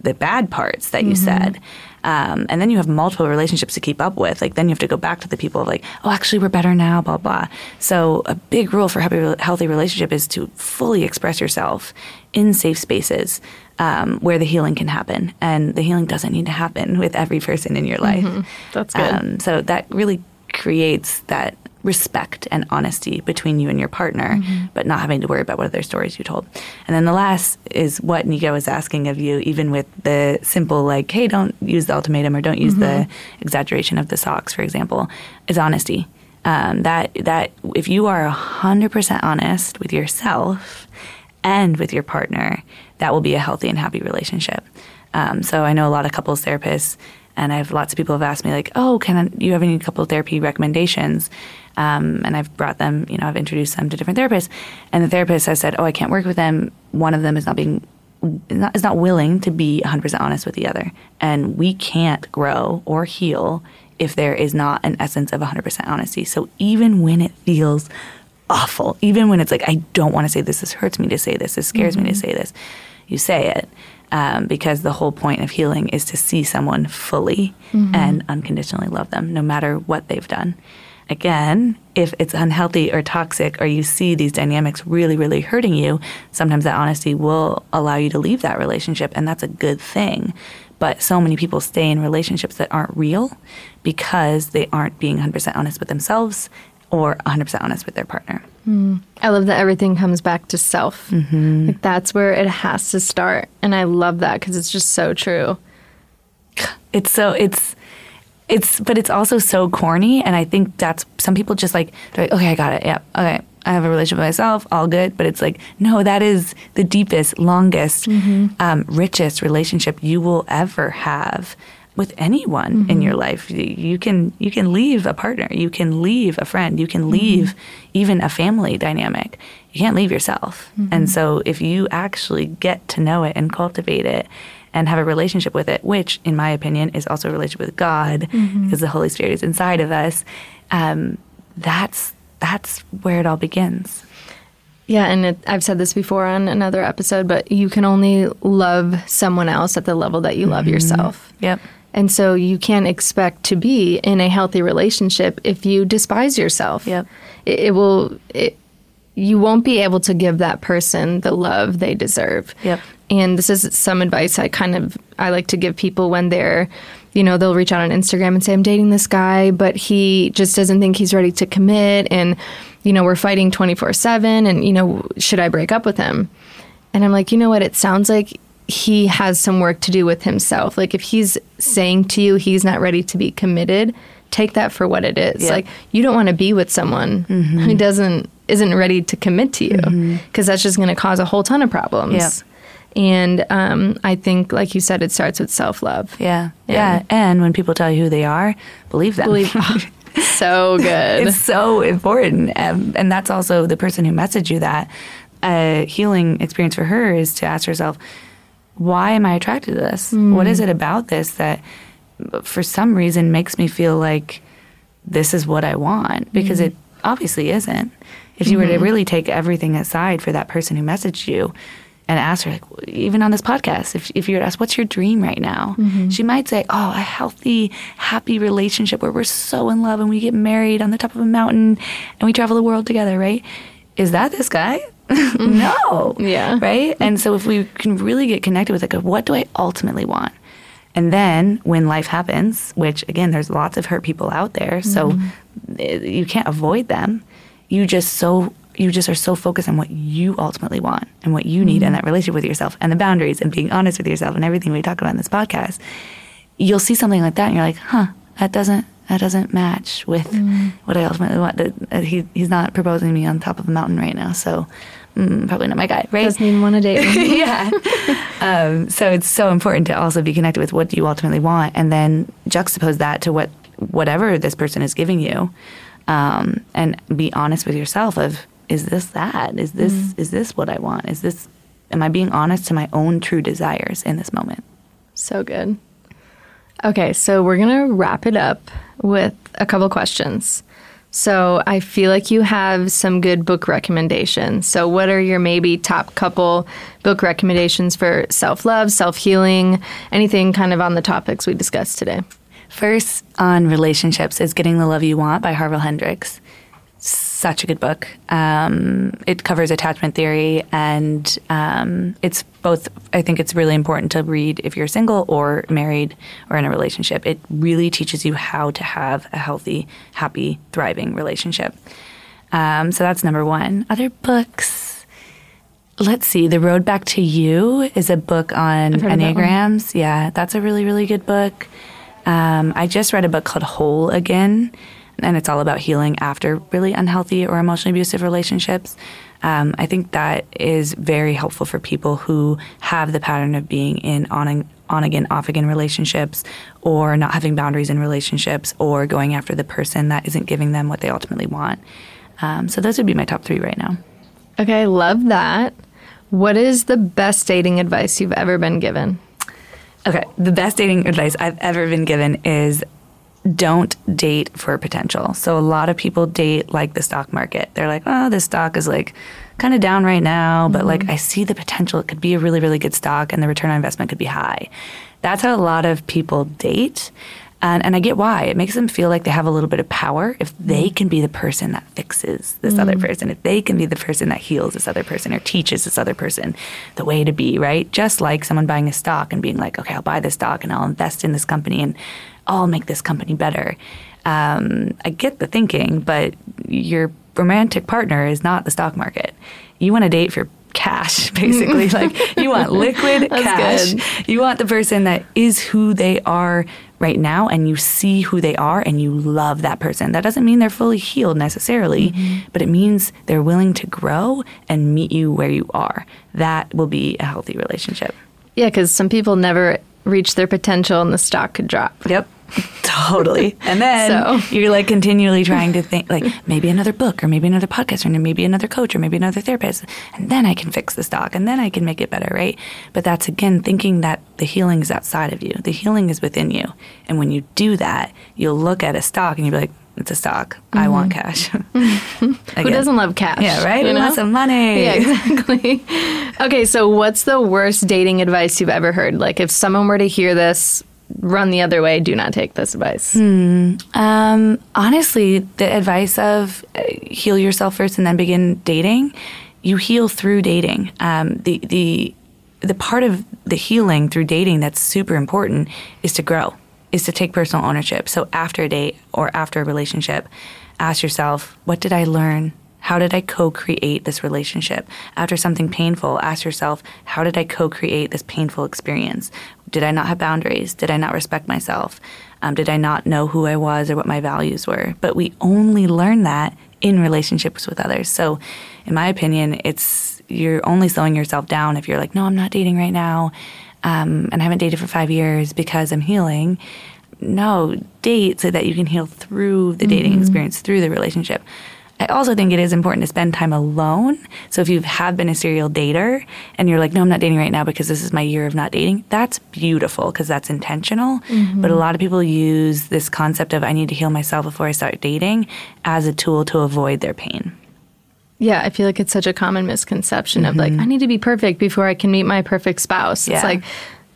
the bad parts that you said. Um, and then you have multiple relationships to keep up with. Like then you have to go back to the people of like, oh, actually we're better now, blah blah. So a big rule for happy healthy relationship is to fully express yourself in safe spaces um, where the healing can happen. And the healing doesn't need to happen with every person in your life. That's good. Um, so that really creates that respect and honesty between you and your partner, but not having to worry about what other stories you told. And then the last is what Nico was asking of you, even with the simple, like, hey, don't use the ultimatum or don't use the exaggeration of the socks, for example, is honesty. Um, that that if you are hundred percent honest with yourself and with your partner, that will be a healthy and happy relationship. Um, so I know a lot of couples therapists, and I have lots of people have asked me like, "Oh, can I, you have any couple therapy recommendations?" Um, and I've brought them, you know, I've introduced them to different therapists, and the therapist has said, "Oh, I can't work with them." One of them is not being is not, is not willing to be 100% honest with the other, and we can't grow or heal if there is not an essence of 100% honesty. So even when it feels awful, even when it's like, I don't want to say this, this hurts me to say this, this scares me to say this, you say it. Um, because the whole point of healing is to see someone fully and unconditionally love them, no matter what they've done. Again, if it's unhealthy or toxic, or you see these dynamics really, really hurting you, sometimes that honesty will allow you to leave that relationship, and that's a good thing. But so many people stay in relationships that aren't real because they aren't being 100% honest with themselves or 100% honest with their partner. I love that everything comes back to self. Mm-hmm. Like that's where it has to start, and I love that because it's just so true. It's so it's it's but it's also so corny and I think that's some people just like they're like, okay, I got it. Yeah. Okay. I have a relationship with myself, all good. But it's like, no, that is the deepest, longest, mm-hmm. um, richest relationship you will ever have with anyone in mm-hmm. your life. You, can you can leave a partner, you can leave a friend, you can mm-hmm. leave even a family dynamic. You can't leave yourself. And so if you actually get to know it and cultivate it and have a relationship with it, which in my opinion is also a relationship with God because the Holy Spirit is inside of us, um, that's that's where it all begins. Yeah, and it, I've said this before on another episode, but you can only love someone else at the level that you love yourself. Yep. And so you can't expect to be in a healthy relationship if you despise yourself. Yep. It, it will. It, you won't be able to give that person the love they deserve. Yep. And this is some advice I kind of I like to give people when they're, you know, they'll reach out on Instagram and say I'm dating this guy, but he just doesn't think he's ready to commit and you know, we're fighting 24/7 and you know, should I break up with him? And I'm like, "You know what? It sounds like he has some work to do with himself. Like if he's saying to you he's not ready to be committed, take that for what it is. Yeah. Like you don't want to be with someone mm-hmm. who doesn't isn't ready to commit to you mm-hmm. because that's just going to cause a whole ton of problems. Yeah. And um, I think, like you said, it starts with self love. Yeah. Yeah. yeah. And when people tell you who they are, believe them. Believe so good. it's so important. Um, and that's also the person who messaged you that. A healing experience for her is to ask herself, why am I attracted to this? What is it about this that for some reason makes me feel like this is what I want? Because it obviously isn't. If you were to really take everything aside for that person who messaged you and ask her, like, even on this podcast, if, if you were to ask, what's your dream right now? She might say, oh, a healthy, happy relationship where we're so in love and we get married on the top of a mountain and we travel the world together, right? Is that this guy? no. Yeah. Right? And so if we can really get connected with like, what do I ultimately want? And then when life happens, which again, there's lots of hurt people out there, so eh, you can't avoid them. You just so you just are so focused on what you ultimately want and what you need in that relationship with yourself and the boundaries and being honest with yourself and everything we talk about in this podcast. You'll see something like that and you're like, huh, that doesn't that doesn't match with what I ultimately want. He, he's not proposing me on top of a mountain right now, so mm, probably not my guy, right? Doesn't even want to date me. yeah. Um, so it's so important to also be connected with what do you ultimately want, and then juxtapose that to what whatever this person is giving you, um, and be honest with yourself. Of is this that? Is this mm-hmm. is this what I want? Is this? Am I being honest to my own true desires in this moment? So good. Okay, so we're going to wrap it up with a couple questions. So I feel like you have some good book recommendations. So, what are your maybe top couple book recommendations for self love, self healing, anything kind of on the topics we discussed today? First on relationships is Getting the Love You Want by Harville Hendrix. Such a good book. Um, it covers attachment theory, and um, it's both. I think it's really important to read if you're single or married or in a relationship. It really teaches you how to have a healthy, happy, thriving relationship. Um, so that's number one. Other books. Let's see. The Road Back to You is a book on of that yeah, that's a really, really good book. Um, I just read a book called Whole Again, and it's all about healing after really unhealthy or emotionally abusive relationships. Um, I think that is very helpful for people who have the pattern of being in on and on again, off again relationships, or not having boundaries in relationships, or going after the person that isn't giving them what they ultimately want. Um, so those would be my top three right now. Okay, love that. What is the best dating advice you've ever been given? Okay, the best dating advice I've ever been given is don't date for potential. So a lot of people date like the stock market. They're like, oh, this stock is like kind of down right now, but like mm-hmm. I see the potential. It could be a really, really good stock and the return on investment could be high. That's how a lot of people date. And, and I get why. It makes them feel like they have a little bit of power if they mm-hmm. can be the person that fixes this other mm-hmm. person, if they can be the person that heals this other person or teaches this other person the way to be, right? Just like someone buying a stock and being like, okay, I'll buy this stock and I'll invest in this company and I'll make this company better. Um, I get the thinking, but your romantic partner is not the stock market. You want to date for cash, basically. like you want liquid cash. good. You want the person that is who they are right now and you see who they are and you love that person. That doesn't mean they're fully healed necessarily, but it means they're willing to grow and meet you where you are. That will be a healthy relationship. Yeah, because some people never reach their potential and the stock could drop. Yep. Totally. And then So- you're like continually trying to think like maybe another book or maybe another podcast or maybe another coach or maybe another therapist. And then I can fix the stock and then I can make it better, right? But that's again thinking that the healing is outside of you. The healing is within you. And when you do that, you'll look at a stock and you'll be like, it's a stock. I mm-hmm. want cash. Who doesn't love cash? Yeah, right? you We know? want some money. Yeah, exactly. okay, so what's the worst dating advice you've ever heard? Like, if someone were to hear this, run the other way. Do not take this advice. Um, honestly, the advice of uh, heal yourself first and then begin dating. You heal through dating. Um, the the the part of the healing through dating that's super important is to grow, is to take personal ownership. So after a date or after a relationship, ask yourself, what did I learn? How did I co create this relationship? After something painful, ask yourself, how did I co create this painful experience? Did I not have boundaries? Did I not respect myself? Um, did I not know who I was or what my values were? But we only learn that in relationships with others. So, in my opinion, it's you're only slowing yourself down if you're like, no, I'm not dating right now, um, and I haven't dated for five years because I'm healing. No, date so that you can heal through the dating experience, through the relationship. I also think it is important to spend time alone. So if you have been a serial dater and you're like, no, I'm not dating right now because this is my year of not dating, that's beautiful because that's intentional. Mm-hmm. But a lot of people use this concept of I need to heal myself before I start dating as a tool to avoid their pain. Yeah, I feel like it's such a common misconception of like, mm-hmm. I need to be perfect before I can meet my perfect spouse. It's like,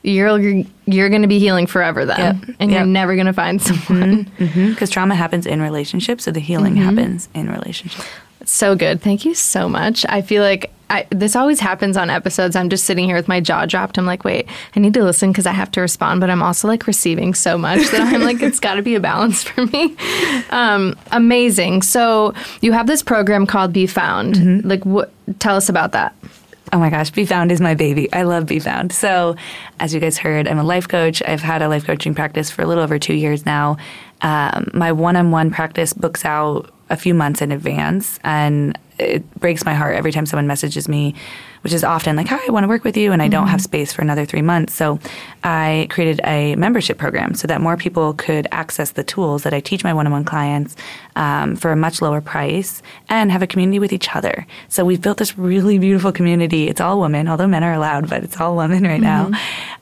you're you're going to be healing forever then, Yep. and you're never going to find someone. Mm-hmm. Mm-hmm. Because trauma happens in relationships, so the healing mm-hmm. happens in relationships. So good. Thank you so much. I feel like I, this always happens on episodes. I'm just sitting here with my jaw dropped. I'm like, wait, I need to listen because I have to respond, but I'm also like receiving so much that I'm like, it's got to be a balance for me. Um, amazing. So you have this program called Be Found. Like, what? Tell us about that. Oh my gosh, Be Found is my baby. I love Be Found. So, as you guys heard, I'm a life coach. I've had a life coaching practice for a little over two years now. Um, my one on one practice books out a few months in advance, and it breaks my heart every time someone messages me, which is often like, Hi, I want to work with you, and I don't have space for another three months. So, I created a membership program so that more people could access the tools that I teach my one on one clients um, for a much lower price and have a community with each other. So, we've built this really beautiful community. It's all women, although men are allowed, but it's all women right now,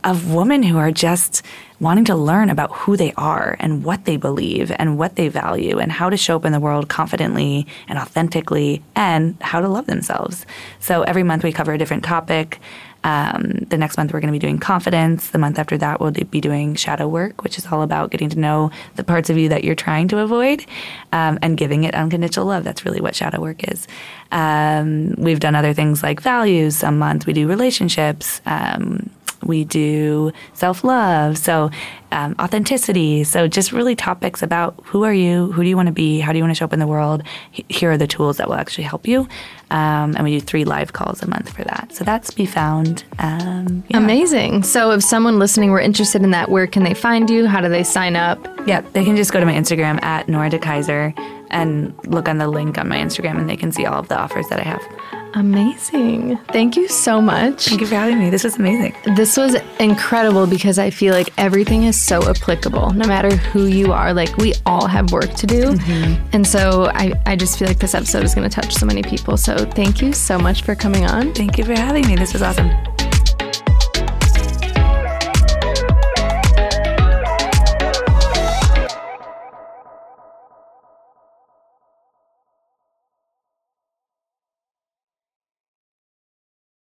of women who are just wanting to learn about who they are and what they believe and what they value and how to show up in the world confidently and authentically and how to love themselves. So every month we cover a different topic. Um, the next month, we're going to be doing confidence. The month after that, we'll be doing shadow work, which is all about getting to know the parts of you that you're trying to avoid um, and giving it unconditional love. That's really what shadow work is. Um, we've done other things like values. Some months we do relationships. Um, we do self love, so um, authenticity. So just really topics about who are you, who do you want to be, how do you want to show up in the world. Here are the tools that will actually help you. Um, and we do three live calls a month for that. So that's be found. Um, yeah. Amazing. So if someone listening were interested in that, where can they find you? How do they sign up? Yeah, they can just go to my Instagram at Nora Dekeyser and look on the link on my Instagram, and they can see all of the offers that I have. Amazing. Thank you so much. Thank you for having me. This was amazing. This was incredible because I feel like everything is so applicable, no matter who you are. Like, we all have work to do. Mm-hmm. And so I, I just feel like this episode is going to touch so many people. So thank you so much for coming on. Thank you for having me. This was awesome.